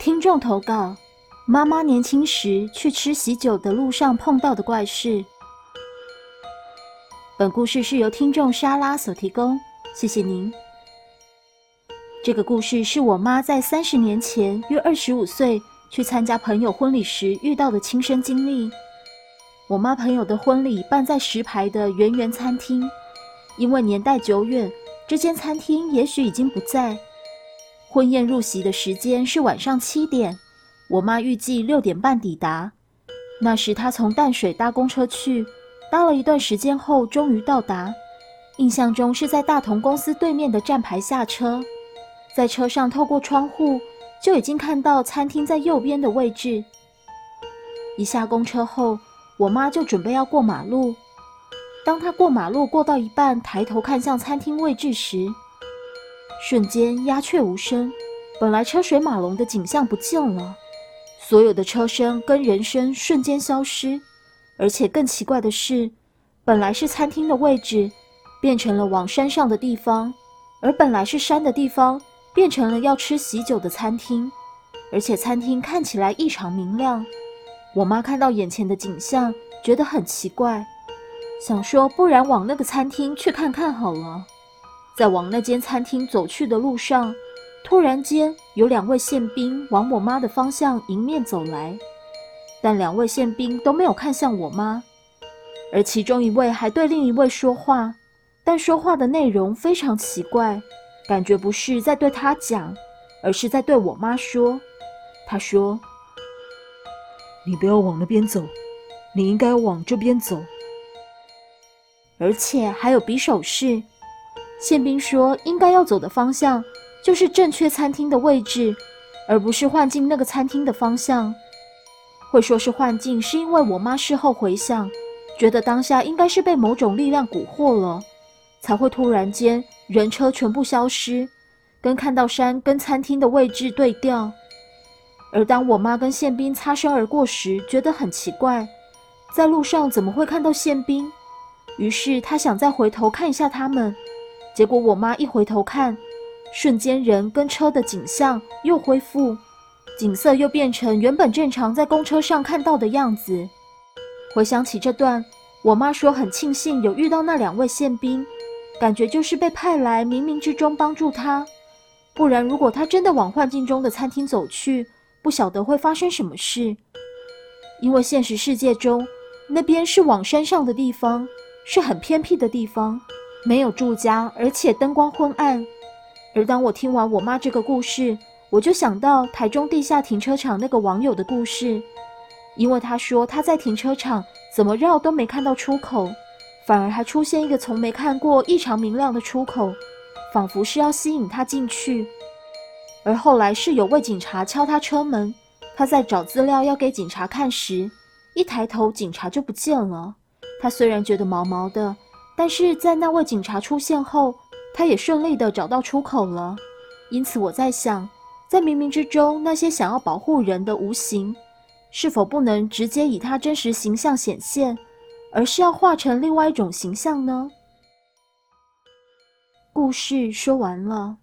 听众投稿：妈妈年轻时去吃喜酒的路上碰到的怪事。本故事是由听众莎拉所提供，谢谢您。这个故事是我妈在三十年前约二十五岁去参加朋友婚礼时遇到的亲身经历。我妈朋友的婚礼办在石牌的圆圆餐厅，因为年代久远，这间餐厅也许已经不在。婚宴入席的时间是晚上七点，我妈预计六点半抵达。那时她从淡水搭公车去，搭了一段时间后终于到达。印象中是在大同公司对面的站牌下车，在车上透过窗户就已经看到餐厅在右边的位置。一下公车后，我妈就准备要过马路。当她过马路过到一半，抬头看向餐厅位置时，瞬间鸦雀无声，本来车水马龙的景象不见了，所有的车声跟人声瞬间消失，而且更奇怪的是，本来是餐厅的位置，变成了往山上的地方，而本来是山的地方，变成了要吃喜酒的餐厅，而且餐厅看起来异常明亮。我妈看到眼前的景象，觉得很奇怪，想说不然往那个餐厅去看看好了。在往那间餐厅走去的路上，突然间有两位宪兵往我妈的方向迎面走来，但两位宪兵都没有看向我妈，而其中一位还对另一位说话，但说话的内容非常奇怪，感觉不是在对他讲，而是在对我妈说。他说：“你不要往那边走，你应该往这边走。”而且还有比手势。宪兵说：“应该要走的方向就是正确餐厅的位置，而不是幻境那个餐厅的方向。”会说是幻境，是因为我妈事后回想，觉得当下应该是被某种力量蛊惑了，才会突然间人车全部消失，跟看到山跟餐厅的位置对调。而当我妈跟宪兵擦身而过时，觉得很奇怪，在路上怎么会看到宪兵？于是她想再回头看一下他们。结果我妈一回头看，瞬间人跟车的景象又恢复，景色又变成原本正常在公车上看到的样子。回想起这段，我妈说很庆幸有遇到那两位宪兵，感觉就是被派来冥冥之中帮助她。不然如果她真的往幻境中的餐厅走去，不晓得会发生什么事。因为现实世界中那边是往山上的地方，是很偏僻的地方。没有住家，而且灯光昏暗。而当我听完我妈这个故事，我就想到台中地下停车场那个网友的故事，因为他说他在停车场怎么绕都没看到出口，反而还出现一个从没看过异常明亮的出口，仿佛是要吸引他进去。而后来是有位警察敲他车门，他在找资料要给警察看时，一抬头警察就不见了。他虽然觉得毛毛的。但是在那位警察出现后，他也顺利的找到出口了。因此我在想，在冥冥之中，那些想要保护人的无形，是否不能直接以他真实形象显现，而是要化成另外一种形象呢？故事说完了。